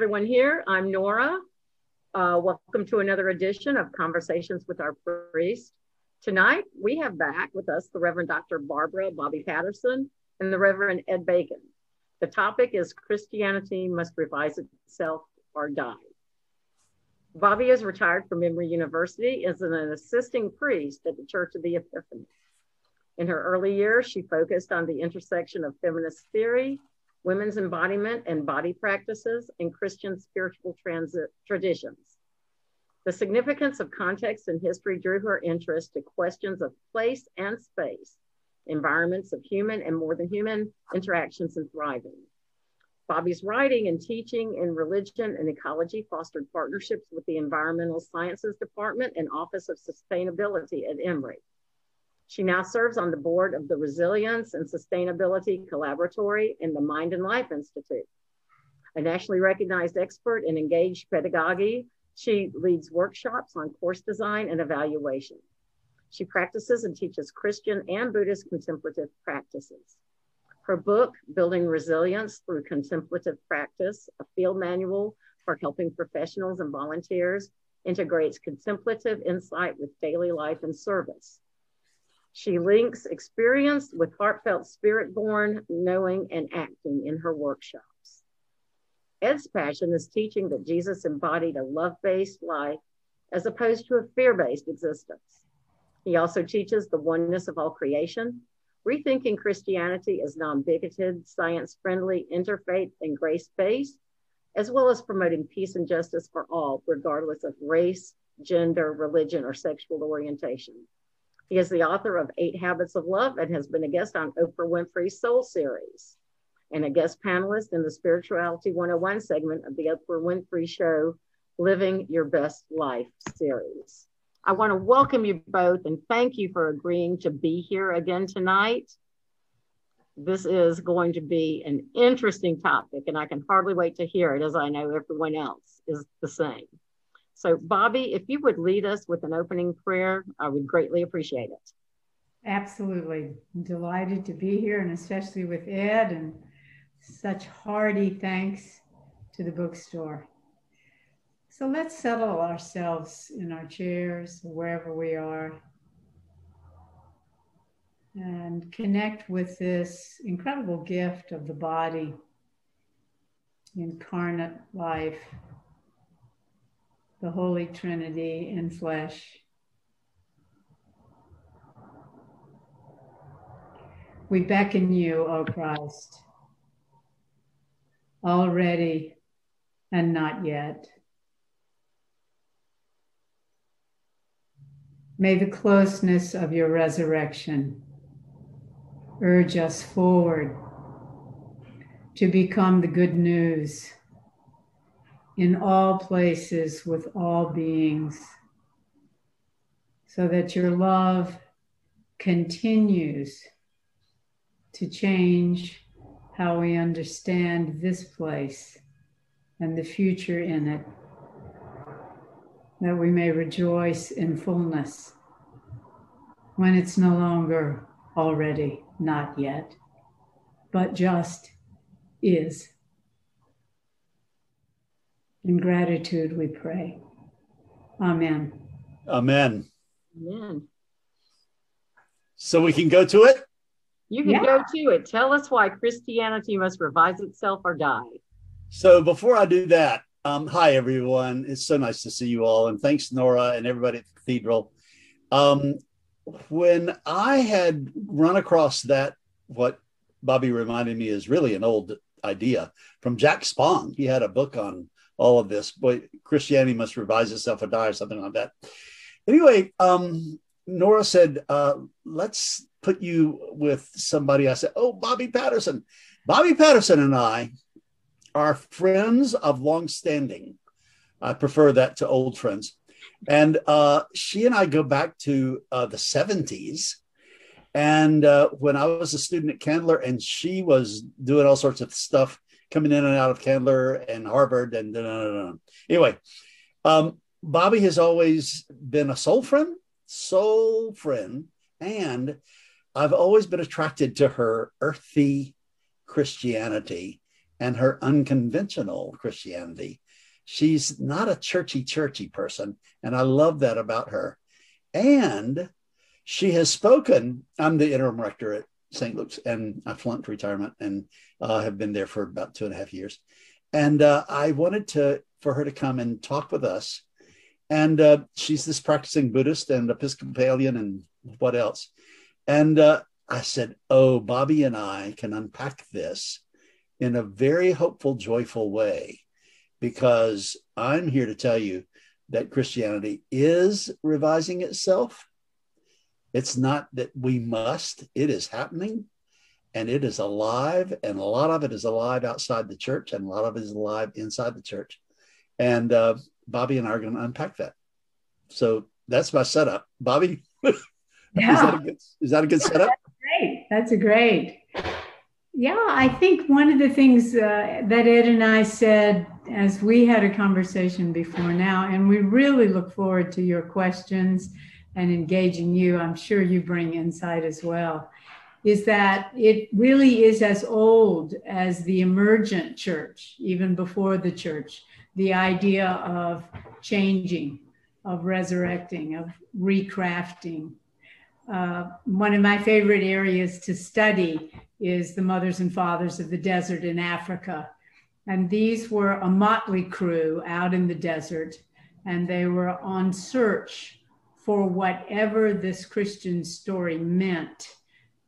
everyone here. I'm Nora. Uh, welcome to another edition of Conversations with Our Priest. Tonight, we have back with us the Reverend Dr. Barbara Bobbi Patterson and the Reverend Ed Bacon. The topic is Christianity must revise itself or die. Bobbi is retired from Emory University as an assisting priest at the Church of the Epiphany. In her early years, she focused on the intersection of feminist theory, women's embodiment and body practices, and Christian spiritual transit traditions. The significance of context and history drew her interest to questions of place and space, environments of human and more than human interactions and thriving. Bobbi's writing and teaching in religion and ecology fostered partnerships with the Environmental Sciences Department and Office of Sustainability at Emory. She now serves on the board of the Resilience and Sustainability Collaboratory and the Mind and Life Institute. A nationally recognized expert in engaged pedagogy, she leads workshops on course design and evaluation. She practices and teaches Christian and Buddhist contemplative practices. Her book, Building Resilience Through Contemplative Practice, a field manual for helping professionals and volunteers, integrates contemplative insight with daily life and service. She links experience with heartfelt spirit born knowing and acting in her workshops. Ed's passion is teaching that Jesus embodied a love based life as opposed to a fear based existence. He also teaches the oneness of all creation, rethinking Christianity as non bigoted, science friendly, interfaith, and grace based, as well as promoting peace and justice for all, regardless of race, gender, religion, or sexual orientation. He is the author of Eight Habits of Love and has been a guest on Oprah Winfrey's Soul Series and a guest panelist in the Spirituality 101 segment of the Oprah Winfrey Show, Living Your Best Life series. I want to welcome you both and thank you for agreeing to be here again tonight. This is going to be an interesting topic, and I can hardly wait to hear it as I know everyone else is the same. So, Bobbi, if you would lead us with an opening prayer, I would greatly appreciate it. Absolutely. I'm delighted to be here, and especially with Ed, and such hearty thanks to the bookstore. So let's settle ourselves in our chairs, wherever we are, and connect with this incredible gift of the body, incarnate life the Holy Trinity in flesh. We beckon you, O Christ, already and not yet. May the closeness of your resurrection urge us forward to become the good news in all places with all beings, so that your love continues to change how we understand this place and the future in it, that we may rejoice in fullness when it's no longer already not yet, but just is. In gratitude, we pray. Amen. Amen. Amen. So we can go to it? You can yeah. go to it. Tell us why Christianity must revise itself or die. So before I do that, um, hi everyone. It's so nice to see you all, and thanks Nora and everybody at the cathedral. Um, when I had run across that, what Bobbi reminded me is really an old idea from Jack Spong. He had a book on all of this. Boy, Christianity must revise itself or die, or something like that. Anyway, um, Nora said, uh, let's put you with somebody. I said, oh, Bobbi Patterson. Bobbi Patterson and I are friends of long standing. I prefer that to old friends. And uh, she and I go back to uh, the 70s. And uh, when I was a student at Candler and she was doing all sorts of stuff coming in and out of Candler and Harvard and da, da, da, anyway, um, Bobbi has always been a soul friend, soul friend, and I've always been attracted to her earthy Christianity and her unconventional Christianity. She's not a churchy, churchy person. And I love that about her. And she has spoken. I'm the interim rector at St. Luke's, and I flunked retirement and uh, have been there for about two and a half years. And uh, I wanted to for her to come and talk with us. And uh, she's this practicing Buddhist and Episcopalian and what else. And uh, I said, "Oh, Bobbi and I can unpack this in a very hopeful, joyful way, because I'm here to tell you that Christianity is revising itself." It's not that we must, it is happening and it is alive. And a lot of it is alive outside the church and a lot of it is alive inside the church. And uh, Bobbi and I are going to unpack that. So that's my setup. Bobbi, yeah. is, that a good, is that a good setup? That's great. That's a great. Yeah, I think one of the things uh, that Ed and I said as we had a conversation before now, and we really look forward to your questions and engaging you, I'm sure you bring insight as well, is that it really is as old as the emergent church, even before the church, the idea of changing, of resurrecting, of recrafting. Uh, one of my favorite areas to study is the mothers and fathers of the desert in Africa. And these were a motley crew out in the desert, and they were on search for whatever this Christian story meant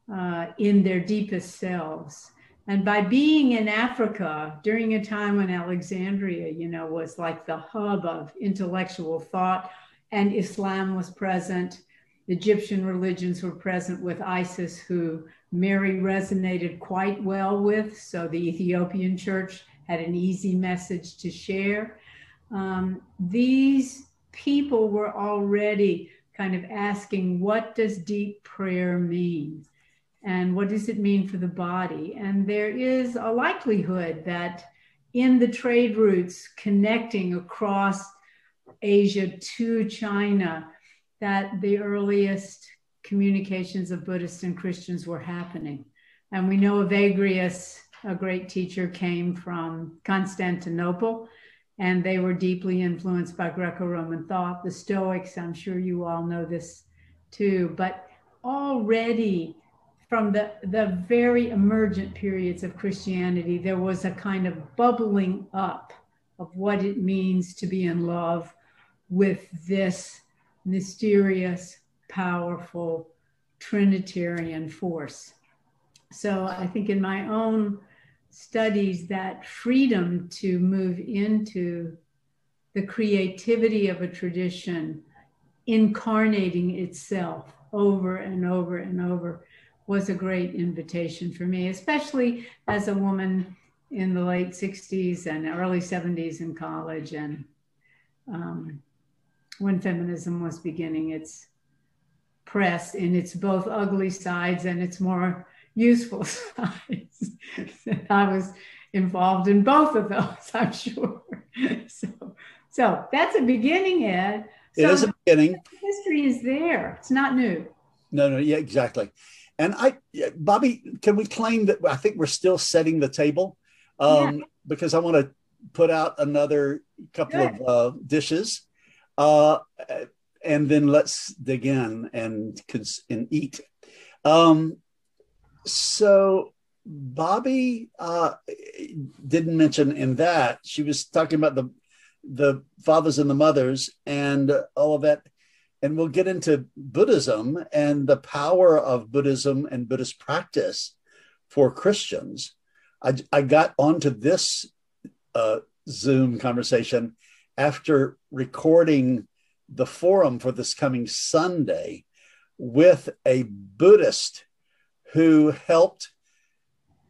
uh, in their deepest selves. And by being in Africa during a time when Alexandria, you know, was like the hub of intellectual thought and Islam was present, Egyptian religions were present with Isis, who Mary resonated quite well with. So the Ethiopian church had an easy message to share. Um, these people were already kind of asking, what does deep prayer mean? And what does it mean for the body? And there is a likelihood that in the trade routes connecting across Asia to China, that the earliest communications of Buddhists and Christians were happening. And we know Evagrius, a great teacher, came from Constantinople and they were deeply influenced by Greco Roman thought. The Stoics, I'm sure you all know this too, but already from the, the very emergent periods of Christianity, there was a kind of bubbling up of what it means to be in love with this mysterious, powerful Trinitarian force. So I think in my own studies that freedom to move into the creativity of a tradition incarnating itself over and over and over was a great invitation for me, especially as a woman in the late 60s and early 70s in college and um, when feminism was beginning its press in its both ugly sides and its more useful sides. I was involved in both of those, I'm sure. So, so that's a beginning, Ed. So it is a beginning. History is there. It's not new. No, no, yeah, exactly. And I, Bobbi, can we claim that I think we're still setting the table? Um, yeah. Because I want to put out another couple Good. of uh, dishes. Uh, and then let's dig in and, and eat. Um, so Bobbi uh, didn't mention in that she was talking about the the fathers and the mothers and all of that, and we'll get into Buddhism and the power of Buddhism and Buddhist practice for Christians. I, I got onto this uh, Zoom conversation after recording the forum for this coming Sunday with a Buddhist who helped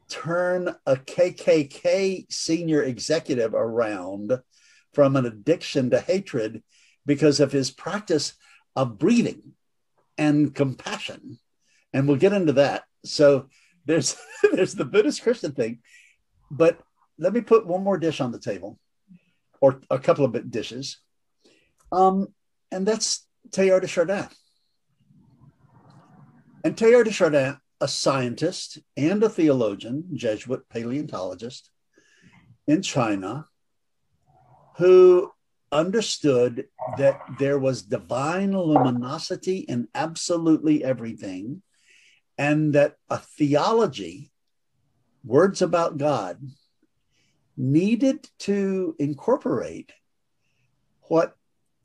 turn a KKK senior executive around from an addiction to hatred because of his practice of breathing and compassion. And we'll get into that. So there's there's the Buddhist Christian thing, but let me put one more dish on the table, or a couple of dishes, um, and that's Teilhard de Chardin. And Teilhard de Chardin a scientist and a theologian, Jesuit paleontologist, in China who understood that there was divine luminosity in absolutely everything, and that a theology, words about God, needed to incorporate what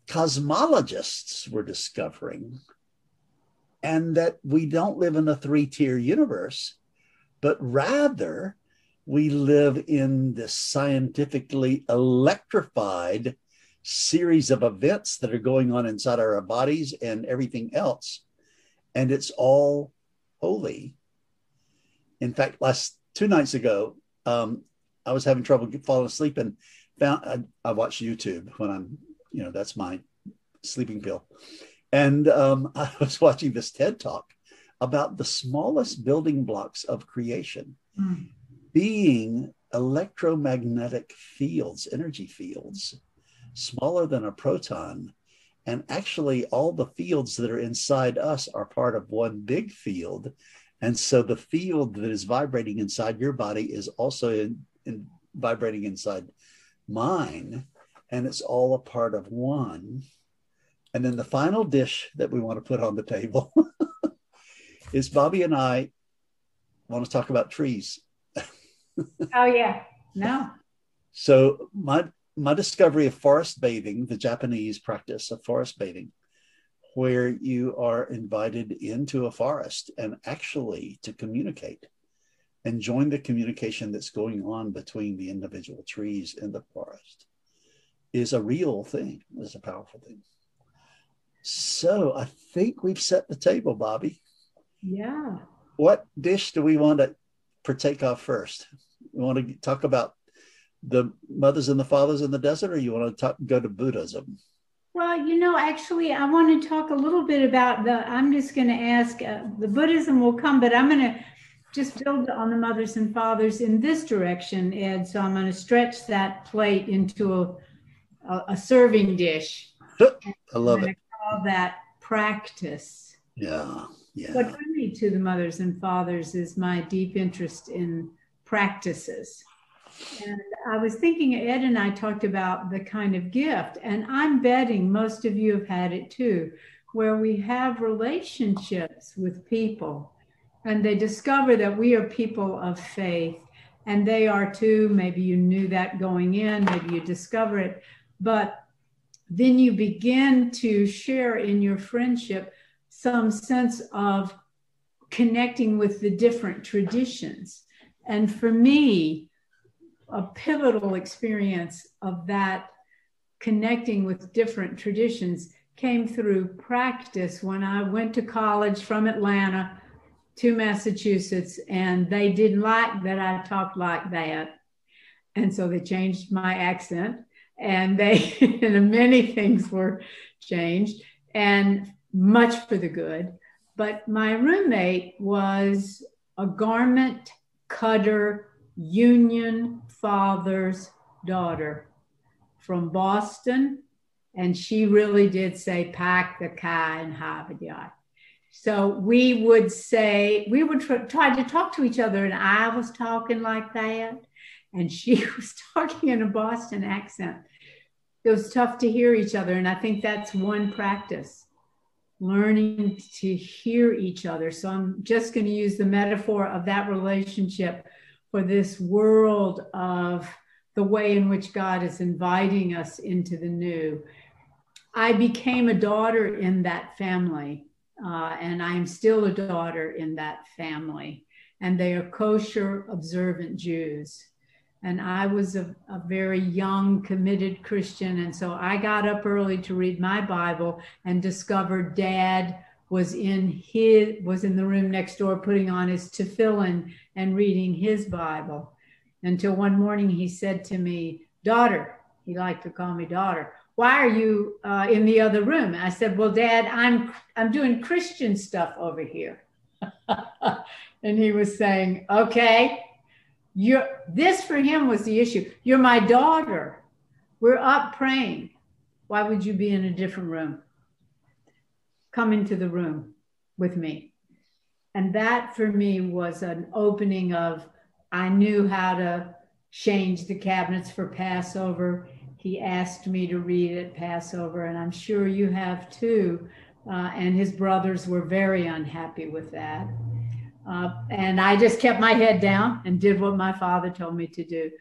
cosmologists were discovering, and that we don't live in a three tier universe, but rather we live in this scientifically electrified series of events that are going on inside our bodies and everything else. And it's all holy. In fact, last two nights ago, um, I was having trouble falling asleep and found I, I watch YouTube when I'm, you know, that's my sleeping pill. And um, I was watching this TED talk about the smallest building blocks of creation mm. being electromagnetic fields, energy fields smaller than a proton. And actually, all the fields that are inside us are part of one big field. And so the field that is vibrating inside your body is also in, in vibrating inside mine. And it's all a part of one. And then the final dish that we want to put on the table is Bobbi and I want to talk about trees. oh, yeah. No. So my my discovery of forest bathing, the Japanese practice of forest bathing, where you are invited into a forest and actually to communicate and join the communication that's going on between the individual trees in the forest is a real thing, is a powerful thing. So I think we've set the table, Bobbi. Yeah. What dish do we want to partake of first? We want to talk about the mothers and the fathers in the desert, or you want to talk, go to Buddhism? Well, you know, actually, I want to talk a little bit about the. I'm just going to ask. Uh, the Buddhism will come, but I'm going to just build on the mothers and fathers in this direction, Ed. So I'm going to stretch that plate into a a, a serving dish. I love it. Call that practice. Yeah, yeah. What drew me to the mothers and fathers is my deep interest in practices. And I was thinking, Ed and I talked about the kind of gift, and I'm betting most of you have had it too, where we have relationships with people and they discover that we are people of faith and they are too. Maybe you knew that going in, maybe you discover it, but then you begin to share in your friendship some sense of connecting with the different traditions. And for me, a pivotal experience of that connecting with different traditions came through practice when I went to college from Atlanta to Massachusetts, and they didn't like that I talked like that. And so they changed my accent, and they, and many things were changed, and much for the good. But my roommate was a garment cutter union father's daughter from Boston. And she really did say, pack the car and have it yard. So we would say, we would tr- try to talk to each other, and I was talking like that, and she was talking in a Boston accent. It was tough to hear each other. And I think that's one practice learning to hear each other. So I'm just going to use the metaphor of that relationship for this world of the way in which God is inviting us into the new. I became a daughter in that family, uh, and I'm still a daughter in that family. And they are kosher observant Jews. And I was a, a very young, committed Christian. And so I got up early to read my Bible and discovered dad was in his was in the room next door putting on his tefillin and reading his Bible until one morning he said to me, "Daughter," he liked to call me daughter. Why are you uh, in the other room? I said, "Well, Dad, I'm I'm doing Christian stuff over here." and he was saying, "Okay, you're this for him was the issue. You're my daughter. We're up praying. Why would you be in a different room?" come into the room with me. And that for me was an opening of, I knew how to change the cabinets for Passover. He asked me to read at Passover, and I'm sure you have too. Uh, and his brothers were very unhappy with that. Uh, and I just kept my head down and did what my father told me to do.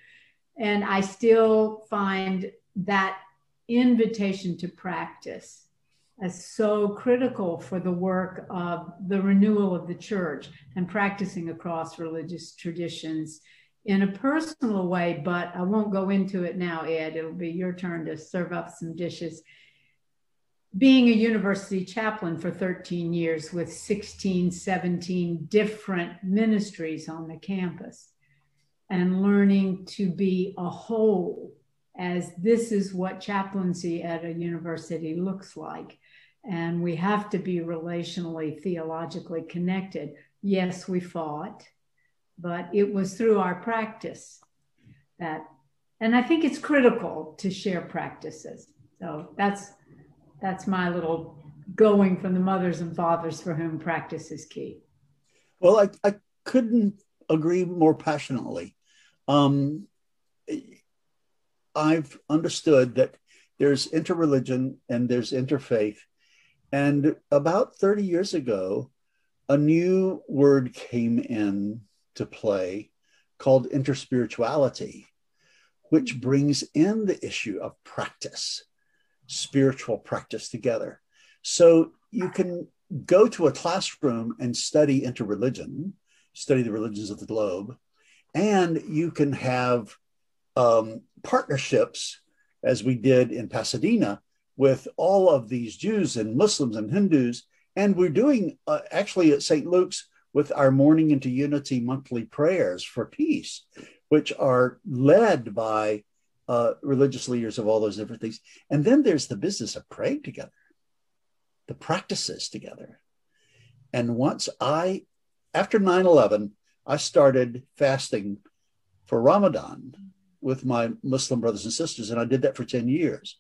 And I still find that invitation to practice as so critical for the work of the renewal of the church and practicing across religious traditions in a personal way, but I won't go into it now, Ed. It'll be your turn to serve up some dishes. Being a university chaplain for 13 years with 16, 17 different ministries on the campus and learning to be a whole as this is what chaplaincy at a university looks like. And we have to be relationally, theologically connected. Yes, we fought, but it was through our practice that, and I think it's critical to share practices. So that's that's my little going from the mothers and fathers for whom practice is key. Well, I, I couldn't agree more passionately. Um, I've understood that there's interreligion and there's interfaith. And about 30 years ago, a new word came in to play called interspirituality, which brings in the issue of practice, spiritual practice together. So you can go to a classroom and study interreligion, study the religions of the globe, and you can have um, partnerships, as we did in Pasadena, with all of these Jews and Muslims and Hindus. And we're doing uh, actually at St. Luke's with our Morning into Unity monthly prayers for peace, which are led by uh, religious leaders of all those different things. And then there's the business of praying together, the practices together. And once I, after 9 11, I started fasting for Ramadan with my Muslim brothers and sisters, and I did that for 10 years.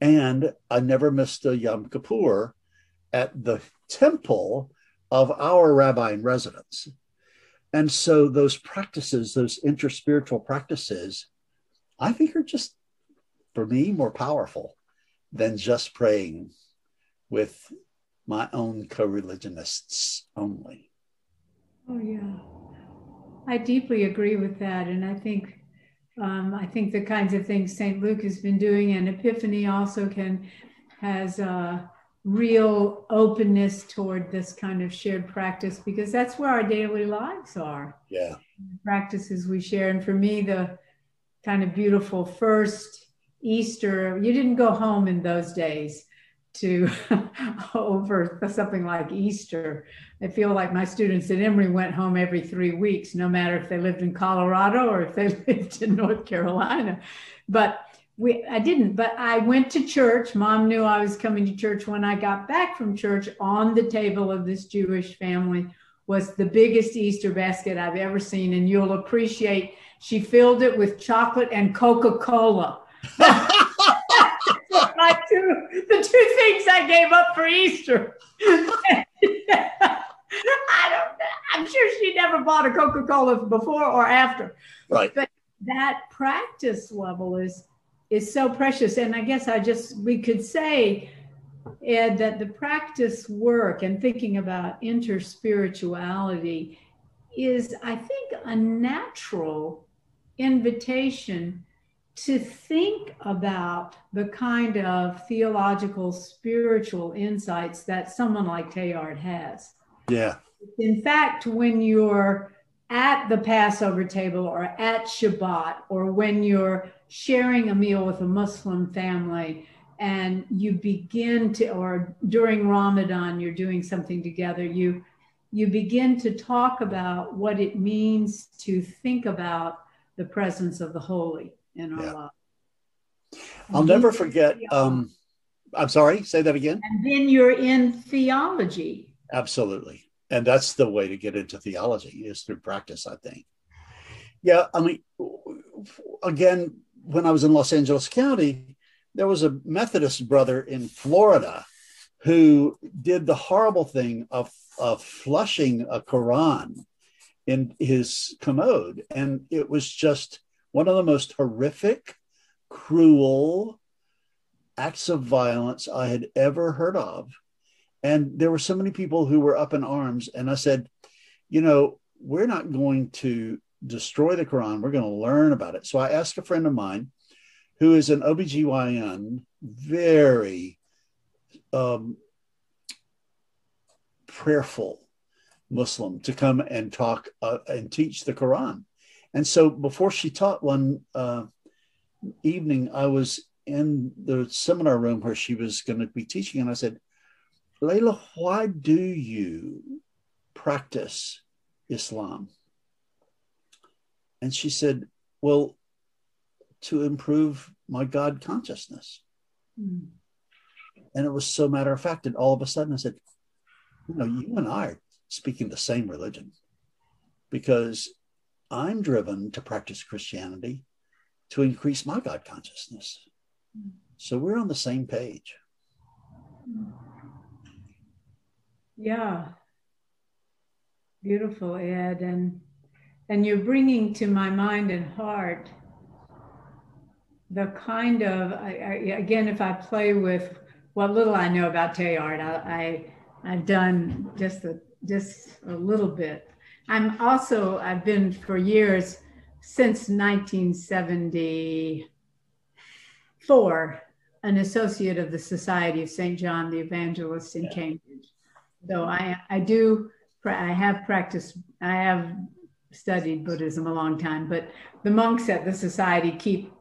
And I never missed a Yom Kippur at the temple of our rabbi in residence. And so those practices, those interspiritual practices, I think are just, for me, more powerful than just praying with my own co religionists only. Oh, yeah. I deeply agree with that. And I think um, I think the kinds of things St. Luke has been doing and Epiphany also can has a real openness toward this kind of shared practice because that's where our daily lives are. Yeah. The practices we share. And for me, the kind of beautiful first Easter, you didn't go home in those days to over something like Easter. I feel like my students at Emory went home every three weeks, no matter if they lived in Colorado or if they lived in North Carolina. But we, I didn't, but I went to church. Mom knew I was coming to church. When I got back from church, on the table of this Jewish family was the biggest Easter basket I've ever seen. And you'll appreciate she filled it with chocolate and Coca Cola. my two, the two things I gave up for Easter. I don't. I'm sure she never bought a Coca Cola before or after. Right. But that practice level is is so precious, and I guess I just we could say. Ed, that the practice work and thinking about interspirituality is, I think, a natural invitation to think about the kind of theological, spiritual insights that someone like Teilhard has. Yeah. In fact, when you're at the Passover table or at Shabbat, or when you're sharing a meal with a Muslim family, and you begin to, or during Ramadan, you're doing something together, you you begin to talk about what it means to think about the presence of the holy in our yeah. lives. I'll never forget. Um, I'm sorry, say that again. And then you're in theology. Absolutely. And that's the way to get into theology is through practice, I think. Yeah, I mean, again, when I was in Los Angeles County, there was a Methodist brother in Florida who did the horrible thing of, of flushing a Quran in his commode. And it was just one of the most horrific, cruel acts of violence I had ever heard of. And there were so many people who were up in arms. And I said, you know, we're not going to destroy the Quran. We're going to learn about it. So I asked a friend of mine who is an OBGYN, very um, prayerful Muslim, to come and talk uh, and teach the Quran. And so before she taught one uh, evening, I was in the seminar room where she was going to be teaching, and I said, Layla, why do you practice Islam? And she said, Well, to improve my God consciousness. Mm. And it was so matter of fact. And all of a sudden I said, You know, you and I are speaking the same religion because I'm driven to practice Christianity to increase my God consciousness. So we're on the same page. Yeah. Beautiful, Ed. And and you're bringing to my mind and heart the kind of I, I, again if i play with what little i know about teilhard I, I have done just a just a little bit i'm also i've been for years since 1974 an associate of the society of st john the evangelist in yeah. cambridge so i i do i have practiced i have studied buddhism a long time but the monks at the society keep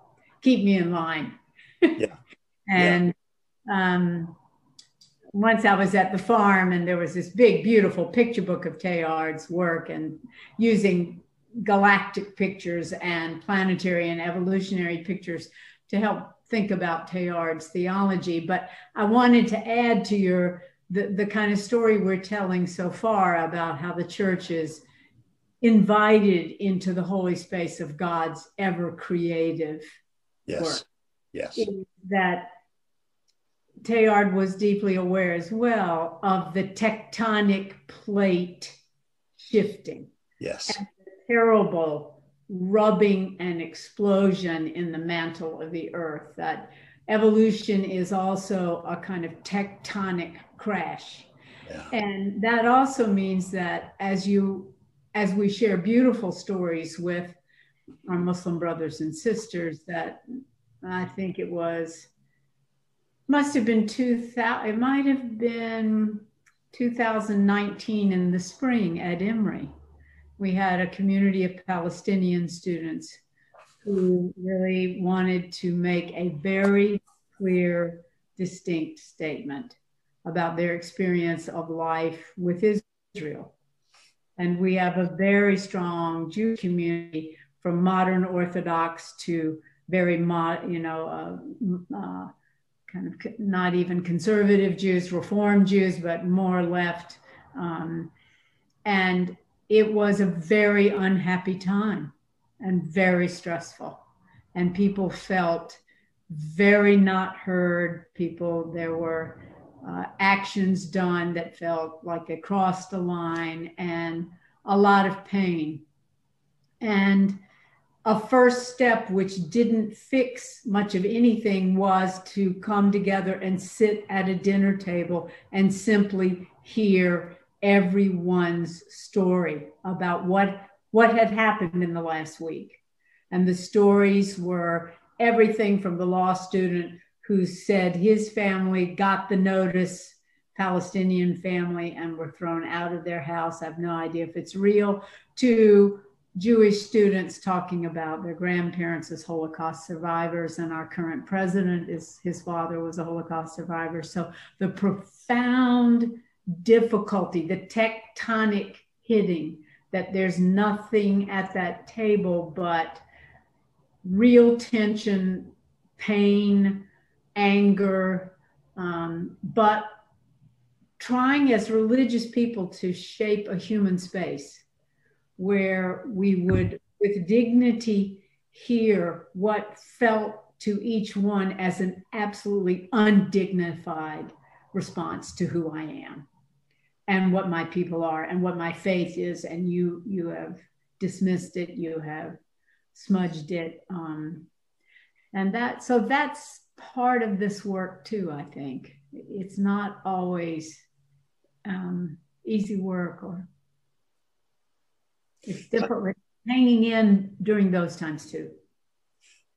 keep me in line. Yeah. and yeah. Um, once I was at the farm and there was this big, beautiful picture book of Teilhard's work and using galactic pictures and planetary and evolutionary pictures to help think about Teilhard's theology. But I wanted to add to your the, the kind of story we're telling so far about how the church is invited into the holy space of God's ever creative Yes. Yes. That Teilhard was deeply aware as well of the tectonic plate shifting. Yes. And the terrible rubbing and explosion in the mantle of the earth. That evolution is also a kind of tectonic crash. Yeah. And that also means that as you as we share beautiful stories with our Muslim brothers and sisters that I think it was must have been 2000 it might have been 2019 in the spring at Emory. We had a community of Palestinian students who really wanted to make a very clear, distinct statement about their experience of life with Israel. And we have a very strong Jewish community from modern Orthodox to very, mod, you know, uh, uh, kind of not even conservative Jews, Reform Jews, but more left. Um, and it was a very unhappy time and very stressful. And people felt very not heard. People, there were uh, actions done that felt like they crossed the line and a lot of pain. And a first step which didn't fix much of anything was to come together and sit at a dinner table and simply hear everyone's story about what what had happened in the last week. And the stories were everything from the law student who said his family got the notice palestinian family and were thrown out of their house. I have no idea if it's real to Jewish students talking about their grandparents as Holocaust survivors, and our current president is his father was a Holocaust survivor. So the profound difficulty, the tectonic hitting, that there's nothing at that table but real tension, pain, anger, um, but trying as religious people to shape a human space where we would, with dignity, hear what felt to each one as an absolutely undignified response to who I am and what my people are and what my faith is. And you, you have dismissed it, you have smudged it. Um, and that, so that's part of this work too, I think. It's not always um, easy work or it's different hanging in during those times too.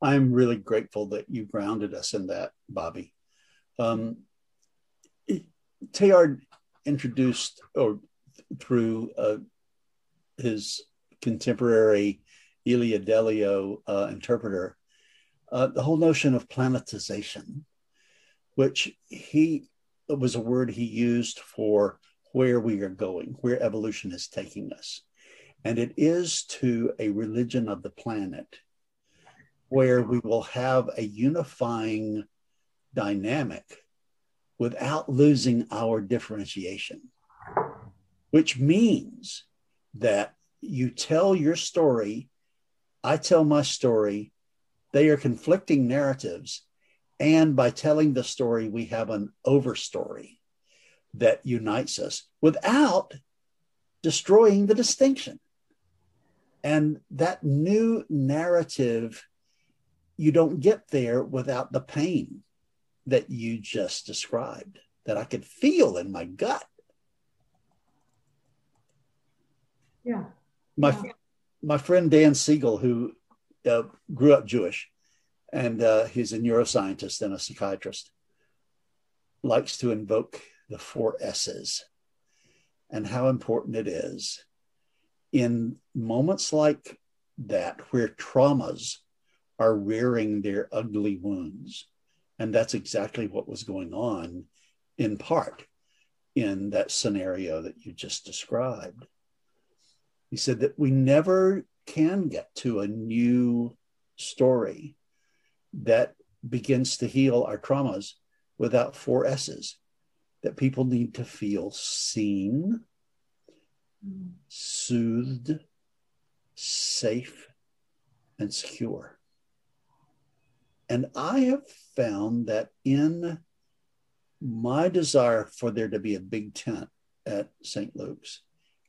I'm really grateful that you grounded us in that, Bobbi. Um, introduced, or through uh, his contemporary Ilia Delio uh, interpreter, uh, the whole notion of planetization, which he was a word he used for where we are going, where evolution is taking us. And it is to a religion of the planet where we will have a unifying dynamic without losing our differentiation, which means that you tell your story, I tell my story, they are conflicting narratives. And by telling the story, we have an overstory that unites us without destroying the distinction. And that new narrative, you don't get there without the pain that you just described, that I could feel in my gut. Yeah. My, yeah. my friend Dan Siegel, who uh, grew up Jewish, and uh, he's a neuroscientist and a psychiatrist, likes to invoke the four S's and how important it is in moments like that where traumas are rearing their ugly wounds. And that's exactly what was going on in part in that scenario that you just described. He said that we never can get to a new story that begins to heal our traumas without four S's that people need to feel seen, soothed, safe, and secure. And I have found that in my desire for there to be a big tent at St. Luke's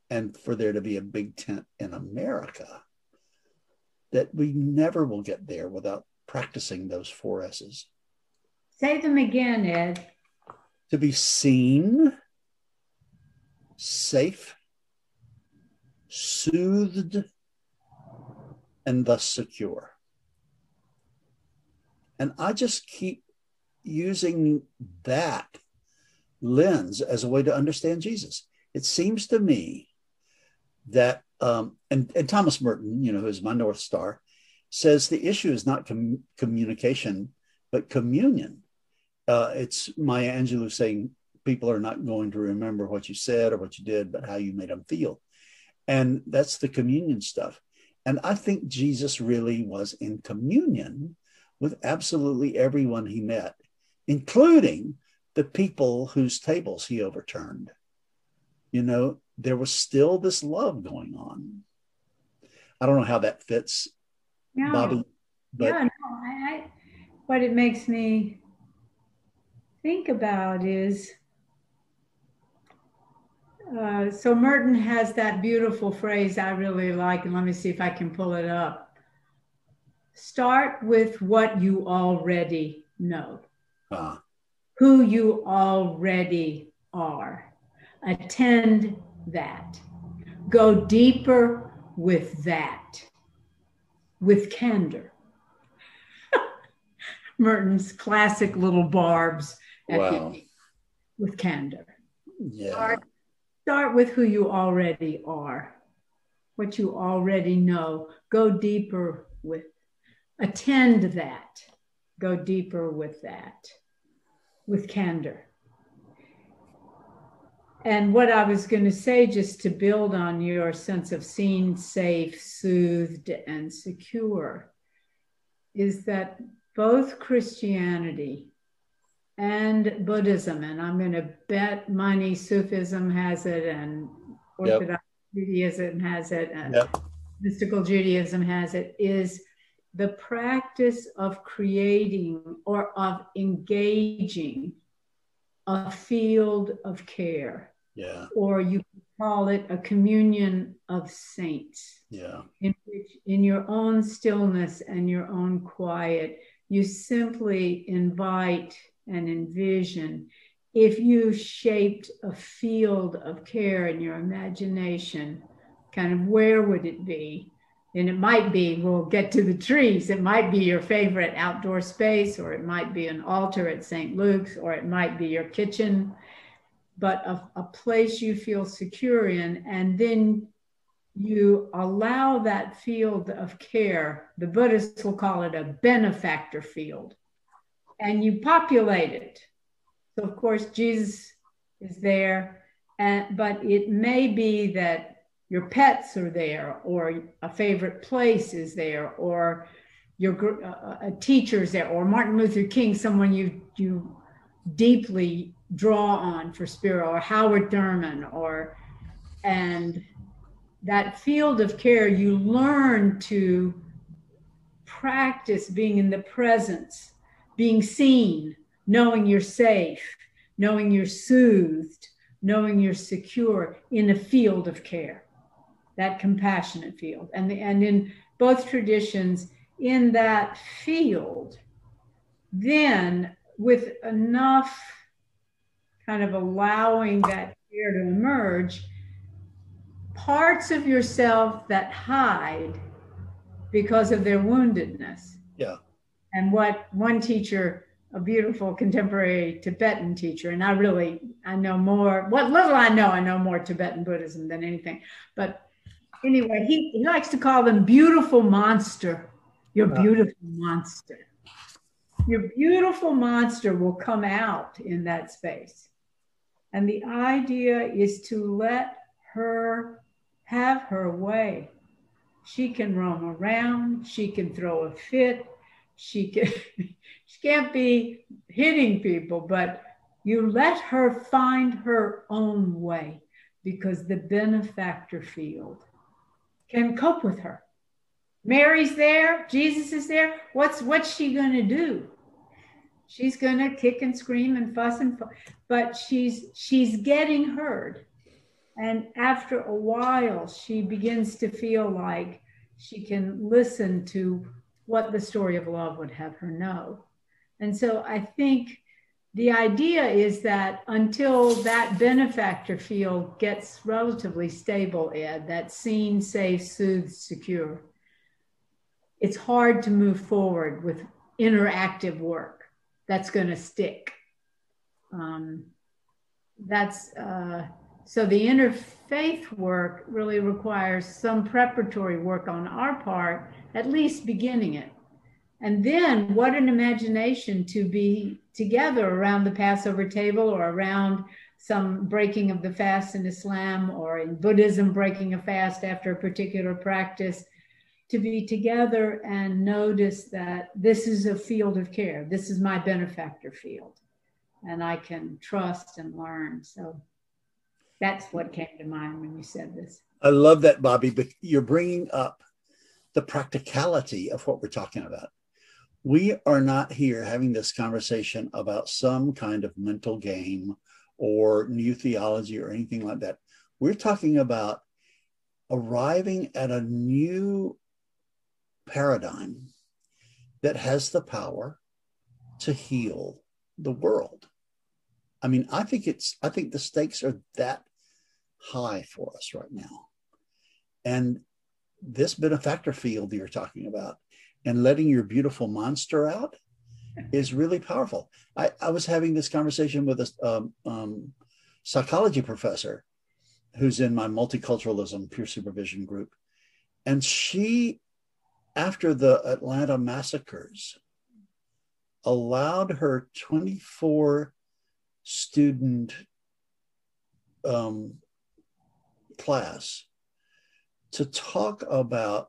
and for there to be a big tent in America, that we never will get there without practicing those four S's. Say them again, Ed. To be seen, safe, soothed, and thus secure. And I just keep using that lens as a way to understand Jesus. It seems to me that, um, and, and Thomas Merton, you know, who's my North Star, says the issue is not com- communication, but communion. Uh, it's Maya Angelou saying people are not going to remember what you said or what you did, but how you made them feel. And that's the communion stuff. And I think Jesus really was in communion with absolutely everyone he met, including the people whose tables he overturned. You know, there was still this love going on. I don't know how that fits, no. Bobbi. But yeah, no, I, I, what it makes me think about is uh, so Merton has that beautiful phrase I really like, and let me see if I can pull it up. Start with what you already know, uh. who you already are. Attend that. Go deeper with that, with candor. Merton's classic little barbs wow. with candor. Yeah. Start, start with who you already are, what you already know. Go deeper with attend that go deeper with that with candor and what i was going to say just to build on your sense of seen safe soothed and secure is that both christianity and buddhism and i'm going to bet money sufism has it and orthodox yep. judaism has it and yep. mystical judaism has it is the practice of creating or of engaging a field of care. Yeah. Or you call it a communion of saints. Yeah. In which, in your own stillness and your own quiet, you simply invite and envision. If you shaped a field of care in your imagination, kind of where would it be? And it might be, we'll get to the trees. It might be your favorite outdoor space, or it might be an altar at St. Luke's, or it might be your kitchen, but a, a place you feel secure in. And then you allow that field of care, the Buddhists will call it a benefactor field, and you populate it. So, of course, Jesus is there, and, but it may be that your pets are there or a favorite place is there or your uh, a teacher's there or martin luther king someone you you deeply draw on for spirit or howard thurman or and that field of care you learn to practice being in the presence being seen knowing you're safe knowing you're soothed knowing you're secure in a field of care that compassionate field. And, the, and in both traditions, in that field, then with enough kind of allowing that fear to emerge, parts of yourself that hide because of their woundedness. Yeah. And what one teacher, a beautiful contemporary Tibetan teacher, and I really I know more. What little I know, I know more Tibetan Buddhism than anything. But anyway, he, he likes to call them beautiful monster. Your beautiful monster. Your beautiful monster will come out in that space. And the idea is to let her have her way. She can roam around, she can throw a fit, she can she can't be hitting people, but you let her find her own way because the benefactor field can cope with her. Mary's there, Jesus is there. What's what's she going to do? She's going to kick and scream and fuss and fuss, but she's she's getting heard. And after a while, she begins to feel like she can listen to what the story of love would have her know. And so I think the idea is that until that benefactor field gets relatively stable, Ed, that seen, safe, soothed, secure, it's hard to move forward with interactive work that's going to stick. Um, that's uh, so the interfaith work really requires some preparatory work on our part, at least beginning it. And then what an imagination to be together around the Passover table or around some breaking of the fast in Islam or in Buddhism, breaking a fast after a particular practice, to be together and notice that this is a field of care. This is my benefactor field. And I can trust and learn. So that's what came to mind when you said this. I love that, Bobbi, but you're bringing up the practicality of what we're talking about we are not here having this conversation about some kind of mental game or new theology or anything like that. We're talking about arriving at a new paradigm that has the power to heal the world. I mean, I think it's, I think the stakes are that high for us right now. And this benefactor field you're talking about and letting your beautiful monster out is really powerful. I, I was having this conversation with a um, um, psychology professor who's in my multiculturalism peer supervision group. And she, after the Atlanta massacres, allowed her 24 student um, class to talk about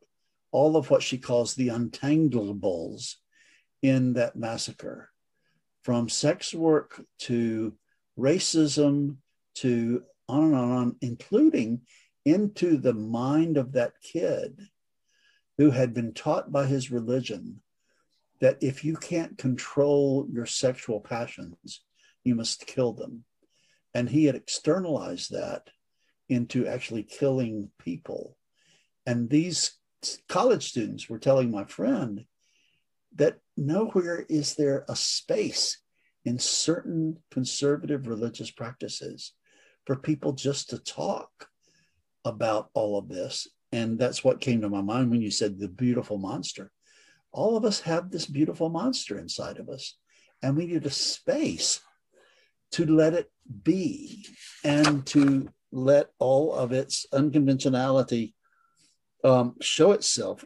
all of what she calls the untanglables in that massacre from sex work to racism to on and on, and on including into the mind of that kid who had been taught by his religion that if you can't control your sexual passions, you must kill them. And he had externalized that into actually killing people. And these college students were telling my friend that nowhere is there a space in certain conservative religious practices for people just to talk about all of this. And that's what came to my mind when you said the beautiful monster. All of us have this beautiful monster inside of us, and we need a space to let it be and to let all of its unconventionality um, show itself.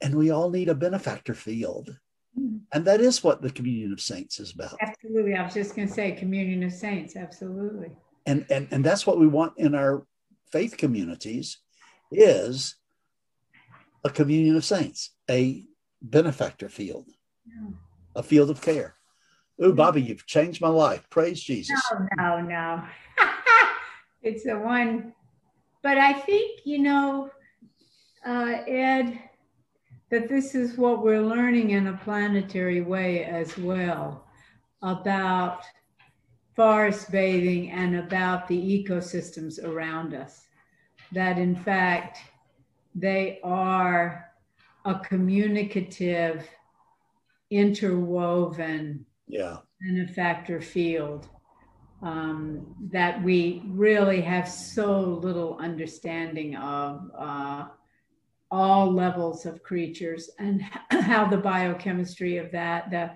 And we all need a benefactor field. Mm-hmm. And that is what the communion of saints is about. Absolutely. I was just going to say communion of saints. Absolutely. And, and, and that's what we want in our faith communities is a communion of saints, a benefactor field, yeah. a field of care. Ooh, Bobbi, you've changed my life. Praise Jesus. No, no, no. It's the one. But I think, you know, uh, Ed, that this is what we're learning in a planetary way as well about forest bathing and about the ecosystems around us. That in fact, they are a communicative, interwoven yeah. benefactor field um, that we really have so little understanding of uh, all levels of creatures and how the biochemistry of that. The,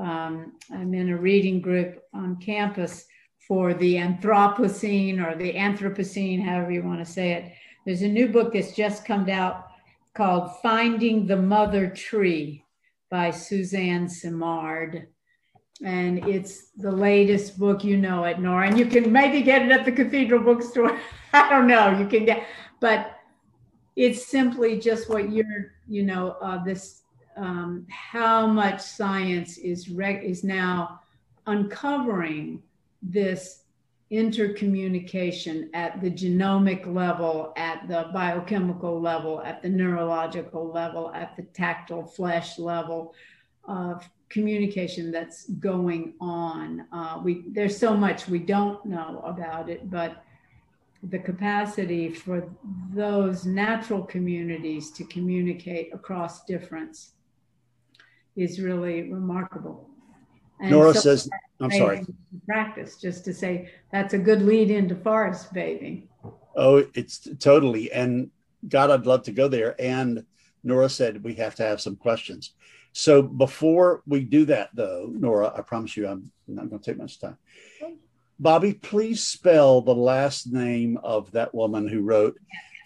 um, I'm in a reading group on campus for the Anthropocene or the Anthropocene, however you want to say it. There's a new book that's just come out called Finding the Mother Tree by Suzanne Simard and it's the latest book. You know it, Nora, and you can maybe get it at the Cathedral Bookstore. I don't know. You can get, but it's simply just what you're, you know, uh, this um, how much science is reg- is now uncovering this intercommunication at the genomic level, at the biochemical level, at the neurological level, at the tactile flesh level of communication that's going on. Uh, we there's so much we don't know about it, but the capacity for those natural communities to communicate across difference is really remarkable. And Nora so says, "I'm sorry." Practice just to say that's a good lead into forest bathing. Oh, it's totally. And God, I'd love to go there. And Nora said we have to have some questions. So before we do that, though, Nora, I promise you I'm not going to take much time. Bobbi, please spell the last name of that woman who wrote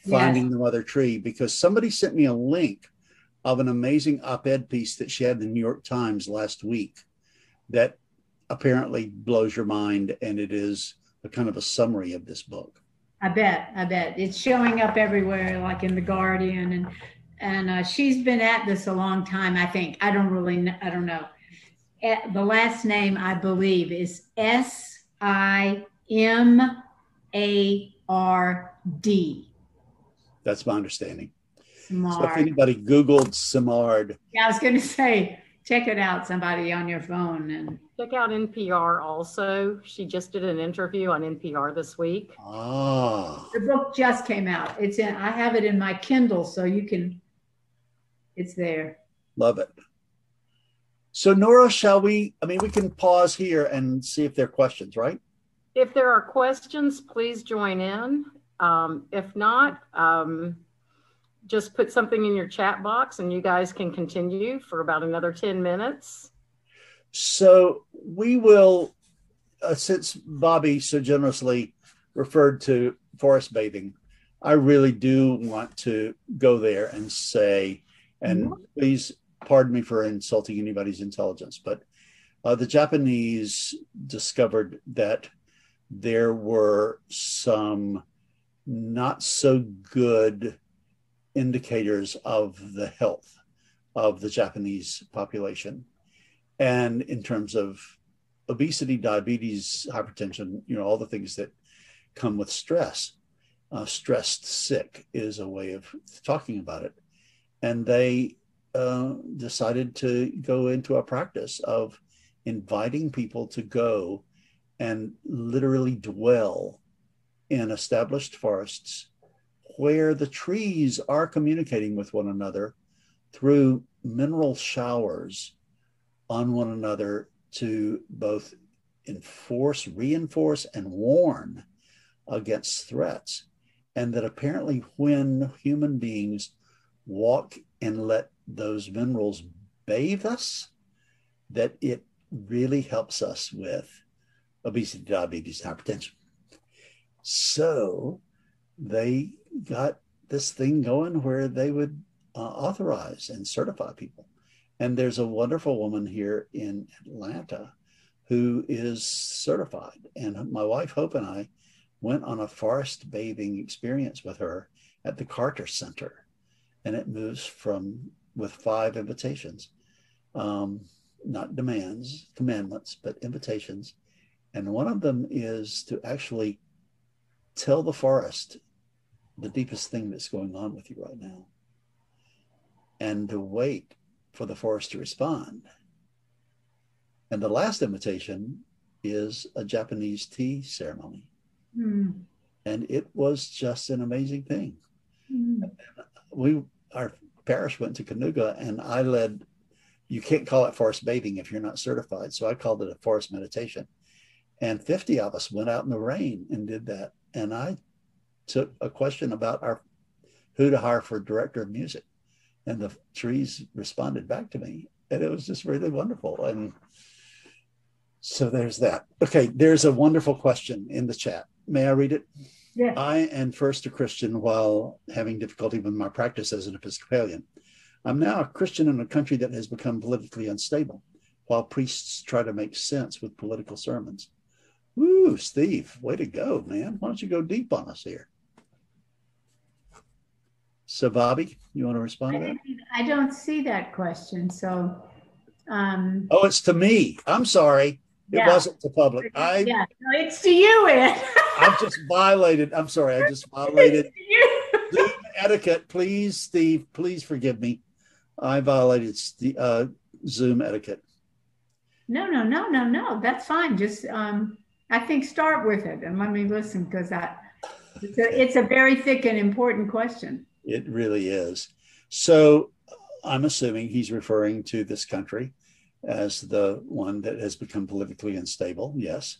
Finding yes. the Mother Tree because somebody sent me a link of an amazing op ed piece that she had in the New York Times last week that apparently blows your mind. And it is a kind of a summary of this book. I bet. I bet. It's showing up everywhere, like in The Guardian and and uh, she's been at this a long time. I think I don't really know, I don't know. the last name I believe is S I M A R D. That's my understanding. Simard. So if anybody Googled Simard, yeah, I was going to say check it out. Somebody on your phone and check out NPR. Also, she just did an interview on NPR this week. Ah, the book just came out. It's in. I have it in my Kindle, so you can it's there. Love it. So, Nora, shall we? I mean, we can pause here and see if there are questions, right? If there are questions, please join in. Um, if not, um, just put something in your chat box and you guys can continue for about another 10 minutes. So, we will, uh, since Bobbi so generously referred to forest bathing, I really do want to go there and say, and mm-hmm. please pardon me for insulting anybody's intelligence, but uh, the Japanese discovered that there were some not so good indicators of the health of the Japanese population. And in terms of obesity, diabetes, hypertension, you know, all the things that come with stress. Uh, stressed sick is a way of talking about it and they uh, decided to go into a practice of inviting people to go and literally dwell in established forests where the trees are communicating with one another through mineral showers on one another to both enforce, reinforce, and warn against threats. And that apparently, when human beings walk and let those minerals bathe us, that it really helps us with obesity, diabetes, and hypertension. So they got this thing going where they would uh, authorize and certify people. And there's a wonderful woman here in Atlanta who is certified. And my wife Hope and I went on a forest bathing experience with her at the Carter Center. And it moves from with five invitations, um, not demands, commandments, but invitations. And one of them is to actually tell the forest the deepest thing that's going on with you right now and to wait for the forest to respond. And the last invitation is a Japanese tea ceremony. Mm. And it was just an amazing thing. Mm. We, our parish went to Kanuga and I led, you can't call it forest bathing if you're not certified. So I called it a forest meditation. And 50 of us went out in the rain and did that. And I took a question about our who to hire for director of music and the trees responded back to me and it was just really wonderful and so there's that okay there's a wonderful question in the chat may i read it i am first a christian while having difficulty with my practice as an episcopalian i'm now a christian in a country that has become politically unstable while priests try to make sense with political sermons Woo, Steve, way to go, man. Why don't you go deep on us here? So, Bobbi, you want to respond to that? I don't see that question. So, um, oh, it's to me. I'm sorry. It yeah. wasn't to public. I yeah, no, it's to you, Ed. I've just violated. I'm sorry. I just violated Zoom etiquette. Please, Steve. Please forgive me. I violated the uh, Zoom etiquette. No, no, no, no, no. That's fine. Just um, I think start with it and let me listen because that it's a, it's a very thick and important question. It really is. So I'm assuming he's referring to this country as the one that has become politically unstable. Yes.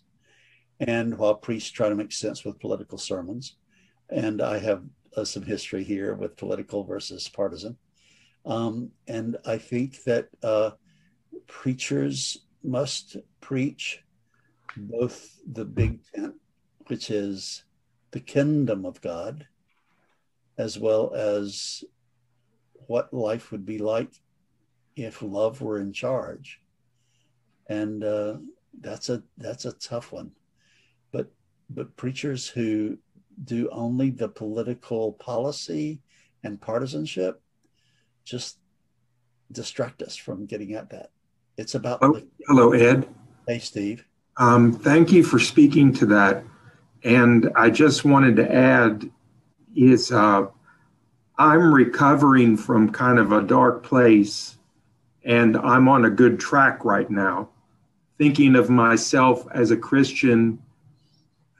And while priests try to make sense with political sermons, and I have uh, some history here with political versus partisan. Um, and I think that uh, preachers must preach both the big tent, which is the kingdom of God, as well as what life would be like if love were in charge. And uh, that's a that's a tough one. But but preachers who do only the political policy and partisanship just distract us from getting at that. It's about. Oh, hello, Ed. Hey, Steve. Um, thank you for speaking to that. And I just wanted to add is uh, I'm recovering from kind of a dark place and I'm on a good track right now, thinking of myself as a Christian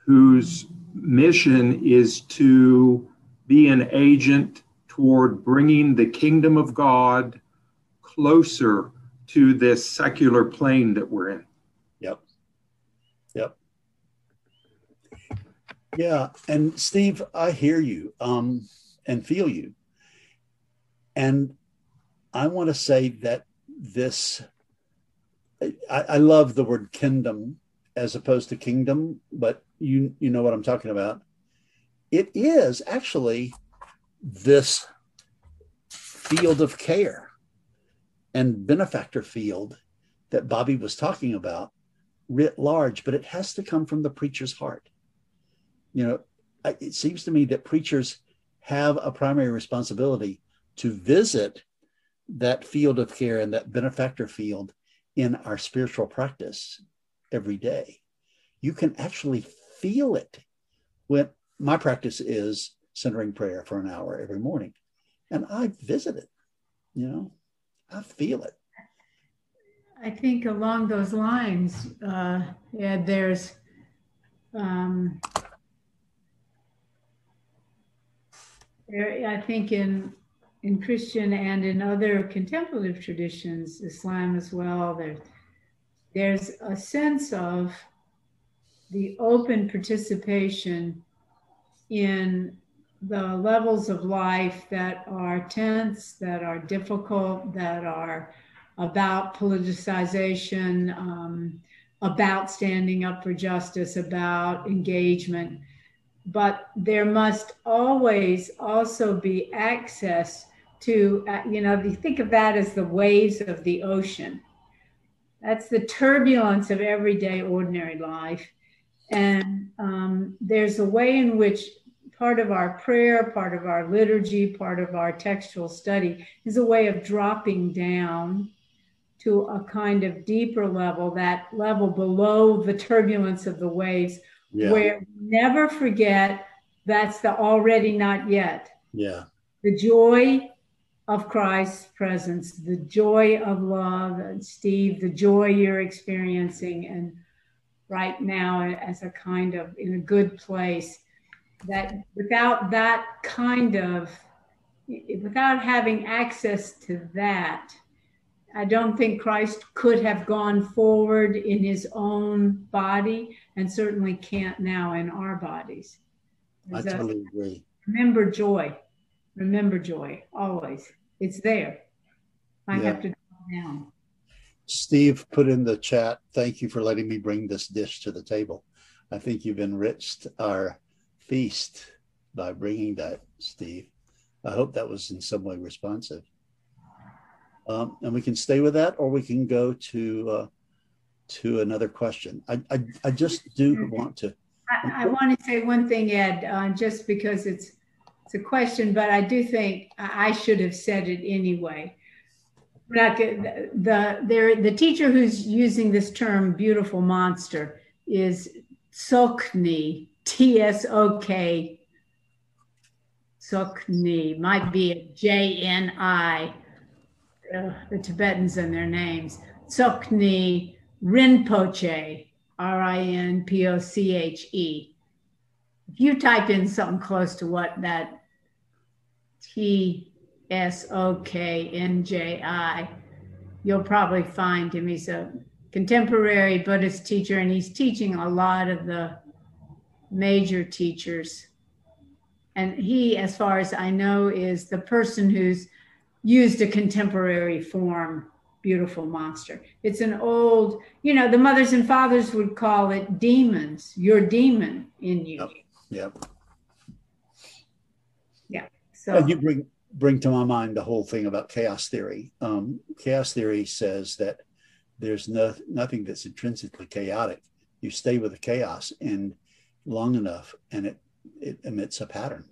whose mission is to be an agent toward bringing the kingdom of God closer to this secular plane that we're in. Yep. Yep. Yeah, and Steve, I hear you um, and feel you, and I want to say that this. I, I love the word kingdom as opposed to kingdom, but you you know what I'm talking about. It is actually this field of care and benefactor field that Bobbi was talking about writ large, but it has to come from the preacher's heart you know, it seems to me that preachers have a primary responsibility to visit that field of care and that benefactor field in our spiritual practice every day. You can actually feel it when my practice is centering prayer for an hour every morning. And I visit it, you know, I feel it. I think along those lines, uh, yeah, there's um, There, I think in in Christian and in other contemplative traditions, Islam as well, there's there's a sense of the open participation in the levels of life that are tense, that are difficult, that are about politicization, um, about standing up for justice, about engagement. But there must always also be access to, uh, you know, you think of that as the waves of the ocean. That's the turbulence of everyday ordinary life. And um, there's a way in which part of our prayer, part of our liturgy, part of our textual study is a way of dropping down to a kind of deeper level, that level below the turbulence of the waves, yeah. where never forget that's the already not yet. Yeah. The joy of Christ's presence, the joy of love, and Steve, the joy you're experiencing, and right now as a kind of in a good place. That without that kind of, without having access to that, I don't think Christ could have gone forward in his own body and certainly can't now in our bodies. I totally agree. Remember joy remember joy always. It's there. I yeah. have to down. Steve put in the chat, thank you for letting me bring this dish to the table. I think you've enriched our feast by bringing that, Steve. I hope that was in some way responsive. Um, and we can stay with that, or we can go to uh, to another question. I, I, I just do want to. I, I, want to say one thing, Ed, uh, just because it's it's a question, but I do think I should have said it anyway. The the the teacher who's using this term "beautiful monster" is Tsoknyi T S O K Tsoknyi might be a J N I. the Tibetans and their names Tsoknyi Rinpoche R I N P O C H E if you type in something close to what that T S O K N J I, you'll probably find him. He's a contemporary Buddhist teacher, and he's teaching a lot of the major teachers. And he, as far as I know, is the person who's used a contemporary form beautiful monster. It's an old, you know, the mothers and fathers would call it demons, your demon in you. Yep. Yeah. So and you bring bring to my mind the whole thing about chaos theory. Um, chaos theory says that there's no, nothing that's intrinsically chaotic. You stay with the chaos and long enough, and it it emits a pattern.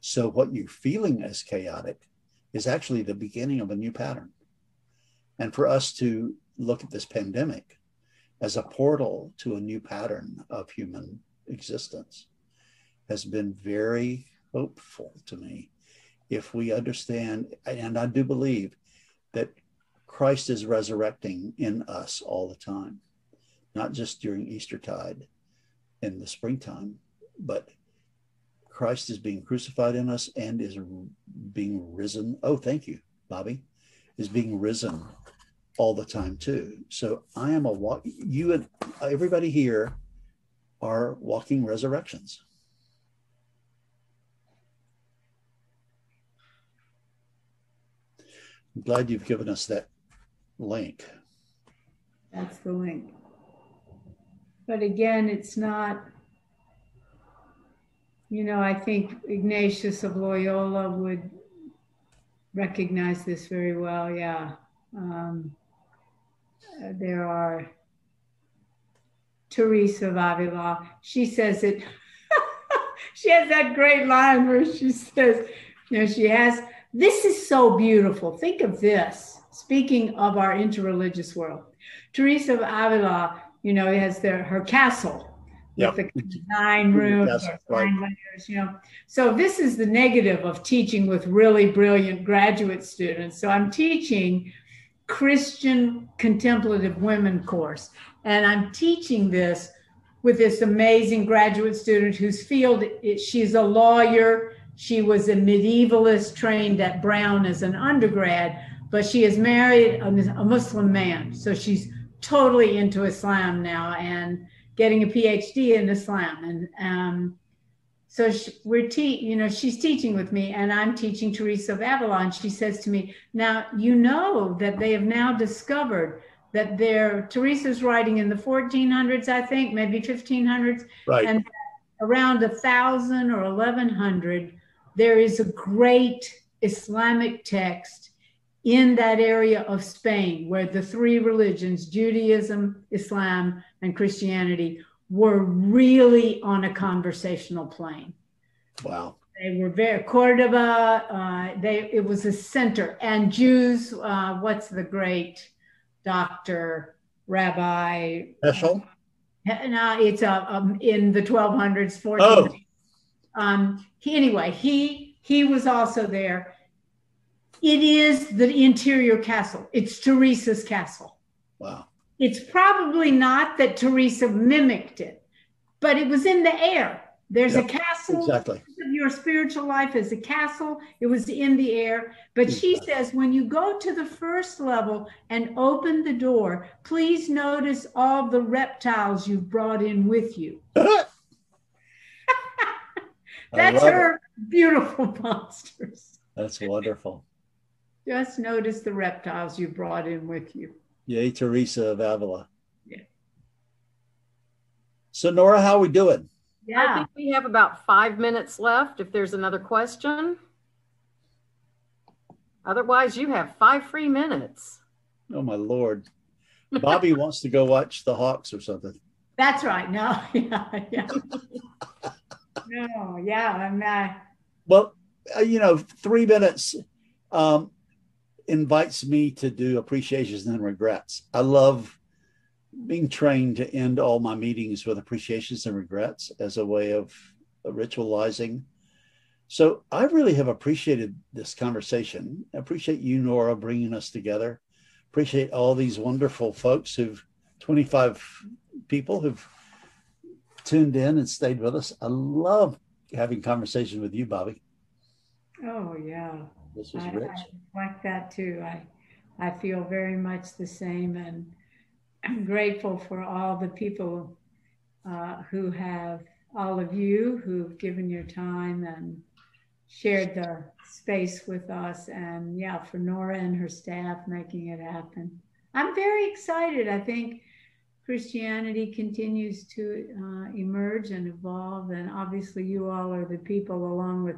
So what you're feeling as chaotic is actually the beginning of a new pattern. And for us to look at this pandemic as a portal to a new pattern of human existence has been very hopeful to me. If we understand, and I do believe that Christ is resurrecting in us all the time, not just during Eastertide in the springtime, but Christ is being crucified in us and is being risen. Oh, thank you, Bobbi, is being risen all the time too. So I am a walk. You and everybody here are walking resurrections. I'm glad you've given us that link. That's the link. But again, it's not, you know, I think Ignatius of Loyola would recognize this very well. Yeah. Um, there are Teresa of Avila. She says it, she has that great line where she says, you know, she has this is so beautiful. Think of this. Speaking of our interreligious world, Teresa of Avila, you know, has their her castle yep. with the nine rooms, right. nine layers, you know. So this is the negative of teaching with really brilliant graduate students. So I'm teaching Christian contemplative women course, and I'm teaching this with this amazing graduate student whose field she's a lawyer She was a medievalist trained at Brown as an undergrad, but she is married a, a Muslim man. So she's totally into Islam now and getting a PhD in Islam. And um, so she, we're te- you know she's teaching with me and i'm teaching teresa of avila and she says to me now you know that they have now discovered that they're teresa's writing in the 1400s i think maybe 1500s right and around a thousand or 1100 there is a great islamic text in that area of spain where the three religions judaism islam and christianity were really on a conversational plane. Wow. They were very Cordoba. Uh, they it was a center, and Jews. Uh, what's the great doctor, rabbi? Heschel. Uh, no, it's uh, um, in the 1200s, 1400s. Oh. Um, he, anyway, he he was also there. It is the interior castle. It's Teresa's castle. Wow. It's probably not that Teresa mimicked it, but it was in the air. There's yep, a castle. Exactly. Your spiritual life is a castle. It was in the air. But exactly. she says when you go to the first level and open the door, please notice all the reptiles you've brought in with you. That's her it. beautiful monsters. That's wonderful. Just notice the reptiles you brought in with you. Yay, Teresa of Avila. Yeah. So, Nora, how are we doing? Yeah. I think we have about five minutes left if there's another question. Otherwise, you have five free minutes. Oh, my Lord. Bobbi wants to go watch the Hawks or something. That's right. No, yeah, yeah. No, yeah, I'm not. Well, uh, you know, three minutes. Um, invites me to do appreciations and regrets. I love being trained to end all my meetings with appreciations and regrets as a way of ritualizing. So I really have appreciated this conversation. I appreciate you, Nora, bringing us together. Appreciate all these wonderful folks who've 25 people who've tuned in and stayed with us. I love having conversations with you, Bobbi. Oh yeah, this is I, rich. I like that too. I I feel very much the same, and I'm grateful for all the people uh, who have all of you who've given your time and shared the space with us, and yeah, for Nora and her staff making it happen. I'm very excited. I think Christianity continues to uh, emerge and evolve, and obviously, you all are the people, along with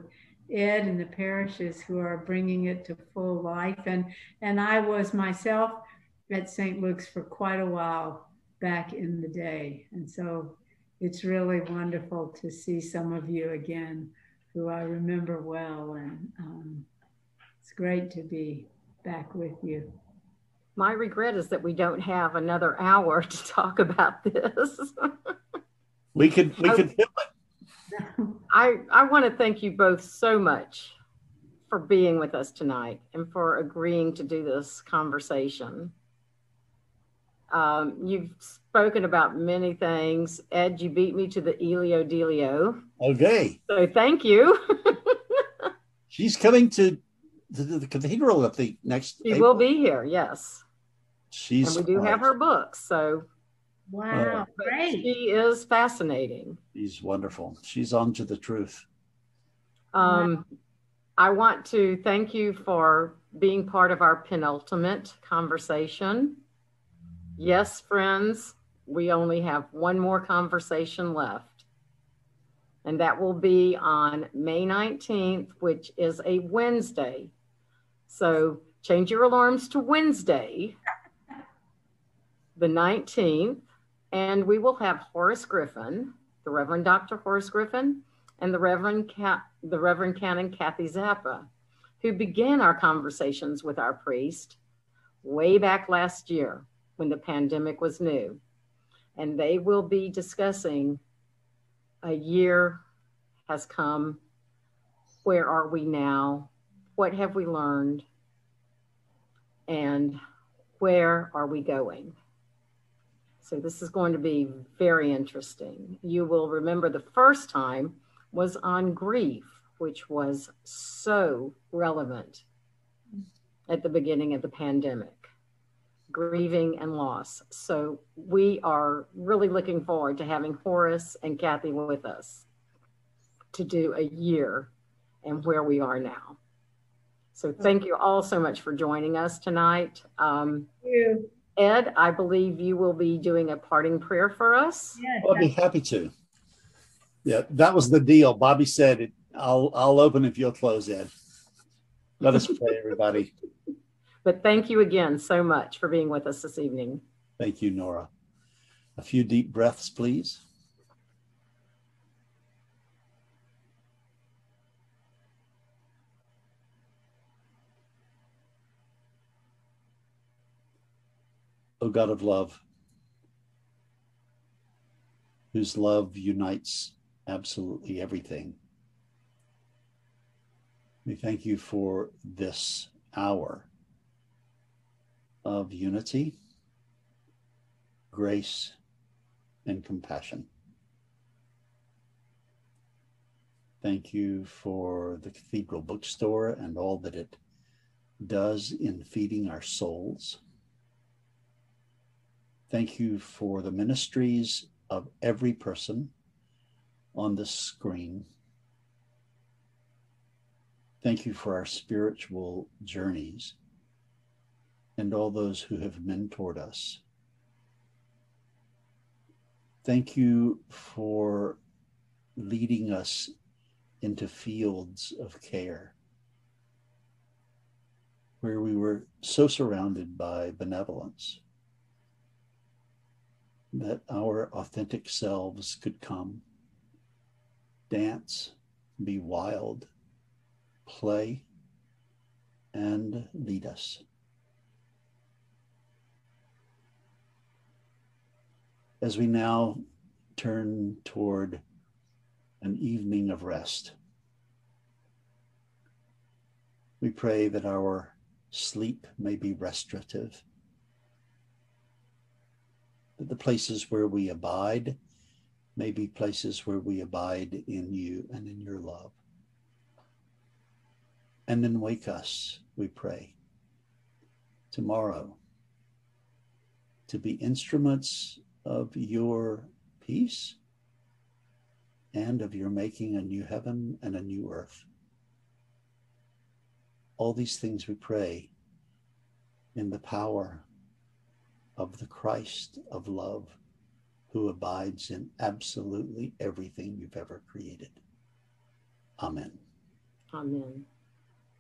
Ed and the parishes who are bringing it to full life. And, and I was myself at St. Luke's for quite a while back in the day. And so it's really wonderful to see some of you again who I remember well. And um, it's great to be back with you. My regret is that we don't have another hour to talk about this. we could we could I, I want to thank you both so much for being with us tonight and for agreeing to do this conversation. Um, you've spoken about many things. Ed, you beat me to the Ilia Delio. Okay. So thank you. She's coming to, to the cathedral at the next. She April. will be here, yes. She's and we do have her books, so Wow, uh, great. She is fascinating. She's wonderful. She's on to the truth. Um, wow. I want to thank you for being part of our penultimate conversation. Yes, friends, we only have one more conversation left. And that will be on May 19th, which is a Wednesday. So change your alarms to Wednesday, the 19th and we will have Horace Griffin, the Reverend Dr. Horace Griffin, and the Reverend, the Reverend Canon Kathy Zappa, who began our conversations with our priest way back last year when the pandemic was new. And they will be discussing a year has come. Where are we now? What have we learned? And where are we going? So this is going to be very interesting. You will remember the first time was on grief, which was so relevant at the beginning of the pandemic grieving and loss. So we are really looking forward to having Horace and Kathy with us to do a year and where we are now. So thank you all so much for joining us tonight. Um, Thank you. Ed, I believe you will be doing a parting prayer for us. Yes, I'll be happy to. Yeah, that was the deal. Bobbi said it. I'll I'll open if you'll close, Ed. Let us pray, everybody. But thank you again so much for being with us this evening. Thank you, Nora. A few deep breaths, please. O God of love, whose love unites absolutely everything, we thank you for this hour of unity, grace, and compassion. Thank you for the Cathedral Bookstore and all that it does in feeding our souls. Thank you for the ministries of every person on this screen. Thank you for our spiritual journeys and all those who have mentored us. Thank you for leading us into fields of care where we were so surrounded by benevolence that our authentic selves could come, dance, be wild, play, and lead us. As we now turn toward an evening of rest, we pray that our sleep may be restorative the places where we abide may be places where we abide in you and in your love. And then wake us, we pray, tomorrow to be instruments of your peace and of your making a new heaven and a new earth. All these things we pray in the power of the Christ of love who abides in absolutely everything you've ever created. Amen. Amen.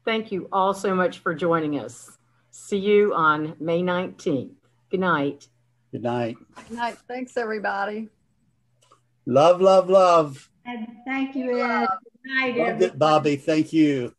Thank you all so much for joining us. See you on May 19th. Good night. Good night. Good night. Thanks, everybody. Love, love, love. And thank you, Ed. Good night, Loved everybody. it, Bobbi. Thank you.